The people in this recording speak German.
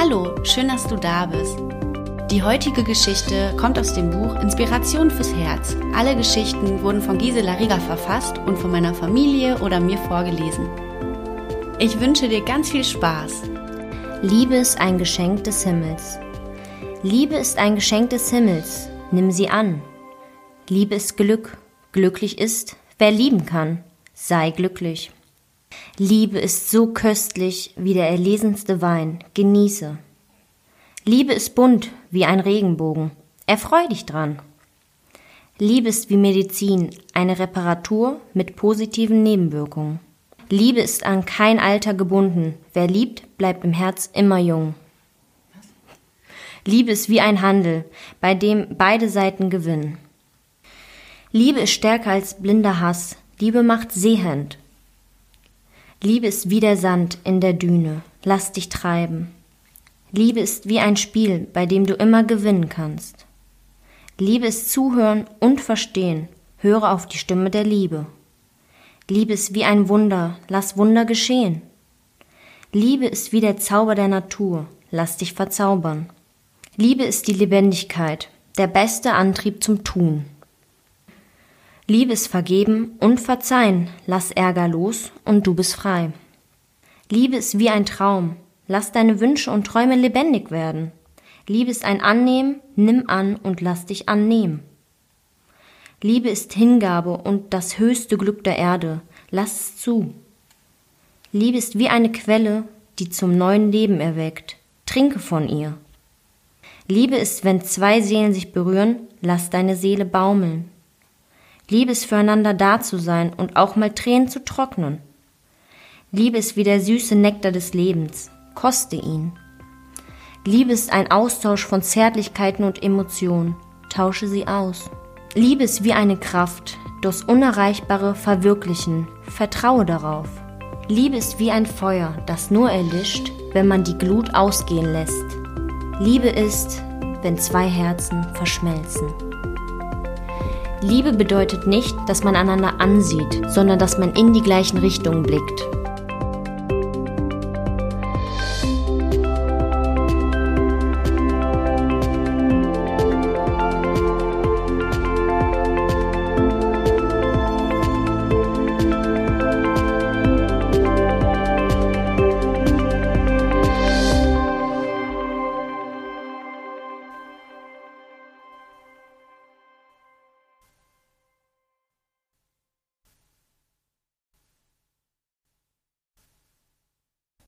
Hallo, schön, dass du da bist. Die heutige Geschichte kommt aus dem Buch Inspiration fürs Herz. Alle Geschichten wurden von Gisela Rieger verfasst und von meiner Familie oder mir vorgelesen. Ich wünsche dir ganz viel Spaß. Liebe ist ein Geschenk des Himmels. Liebe ist ein Geschenk des Himmels. Nimm sie an. Liebe ist Glück. Glücklich ist, wer lieben kann. Sei glücklich. Liebe ist so köstlich wie der erlesenste Wein. Genieße. Liebe ist bunt wie ein Regenbogen. Erfreu dich dran. Liebe ist wie Medizin, eine Reparatur mit positiven Nebenwirkungen. Liebe ist an kein Alter gebunden. Wer liebt, bleibt im Herz immer jung. Liebe ist wie ein Handel, bei dem beide Seiten gewinnen. Liebe ist stärker als blinder Hass. Liebe macht sehend. Liebe ist wie der Sand in der Düne. Lass dich treiben. Liebe ist wie ein Spiel, bei dem du immer gewinnen kannst. Liebe ist zuhören und verstehen. Höre auf die Stimme der Liebe. Liebe ist wie ein Wunder. Lass Wunder geschehen. Liebe ist wie der Zauber der Natur. Lass dich verzaubern. Liebe ist die Lebendigkeit, der beste Antrieb zum Tun. Liebe ist vergeben und verzeihen, lass Ärger los und du bist frei. Liebe ist wie ein Traum, lass deine Wünsche und Träume lebendig werden. Liebe ist ein Annehmen, nimm an und lass dich annehmen. Liebe ist Hingabe und das höchste Glück der Erde, lass es zu. Liebe ist wie eine Quelle, die zum neuen Leben erweckt, trinke von ihr. Liebe ist, wenn zwei Seelen sich berühren, lass deine Seele baumeln. Liebe ist füreinander da zu sein und auch mal Tränen zu trocknen. Liebe ist wie der süße Nektar des Lebens. Koste ihn. Liebe ist ein Austausch von Zärtlichkeiten und Emotionen. Tausche sie aus. Liebe ist wie eine Kraft, das Unerreichbare verwirklichen. Vertraue darauf. Liebe ist wie ein Feuer, das nur erlischt, wenn man die Glut ausgehen lässt. Liebe ist, wenn zwei Herzen verschmelzen. Liebe bedeutet nicht, dass man einander ansieht, sondern dass man in die gleichen Richtungen blickt.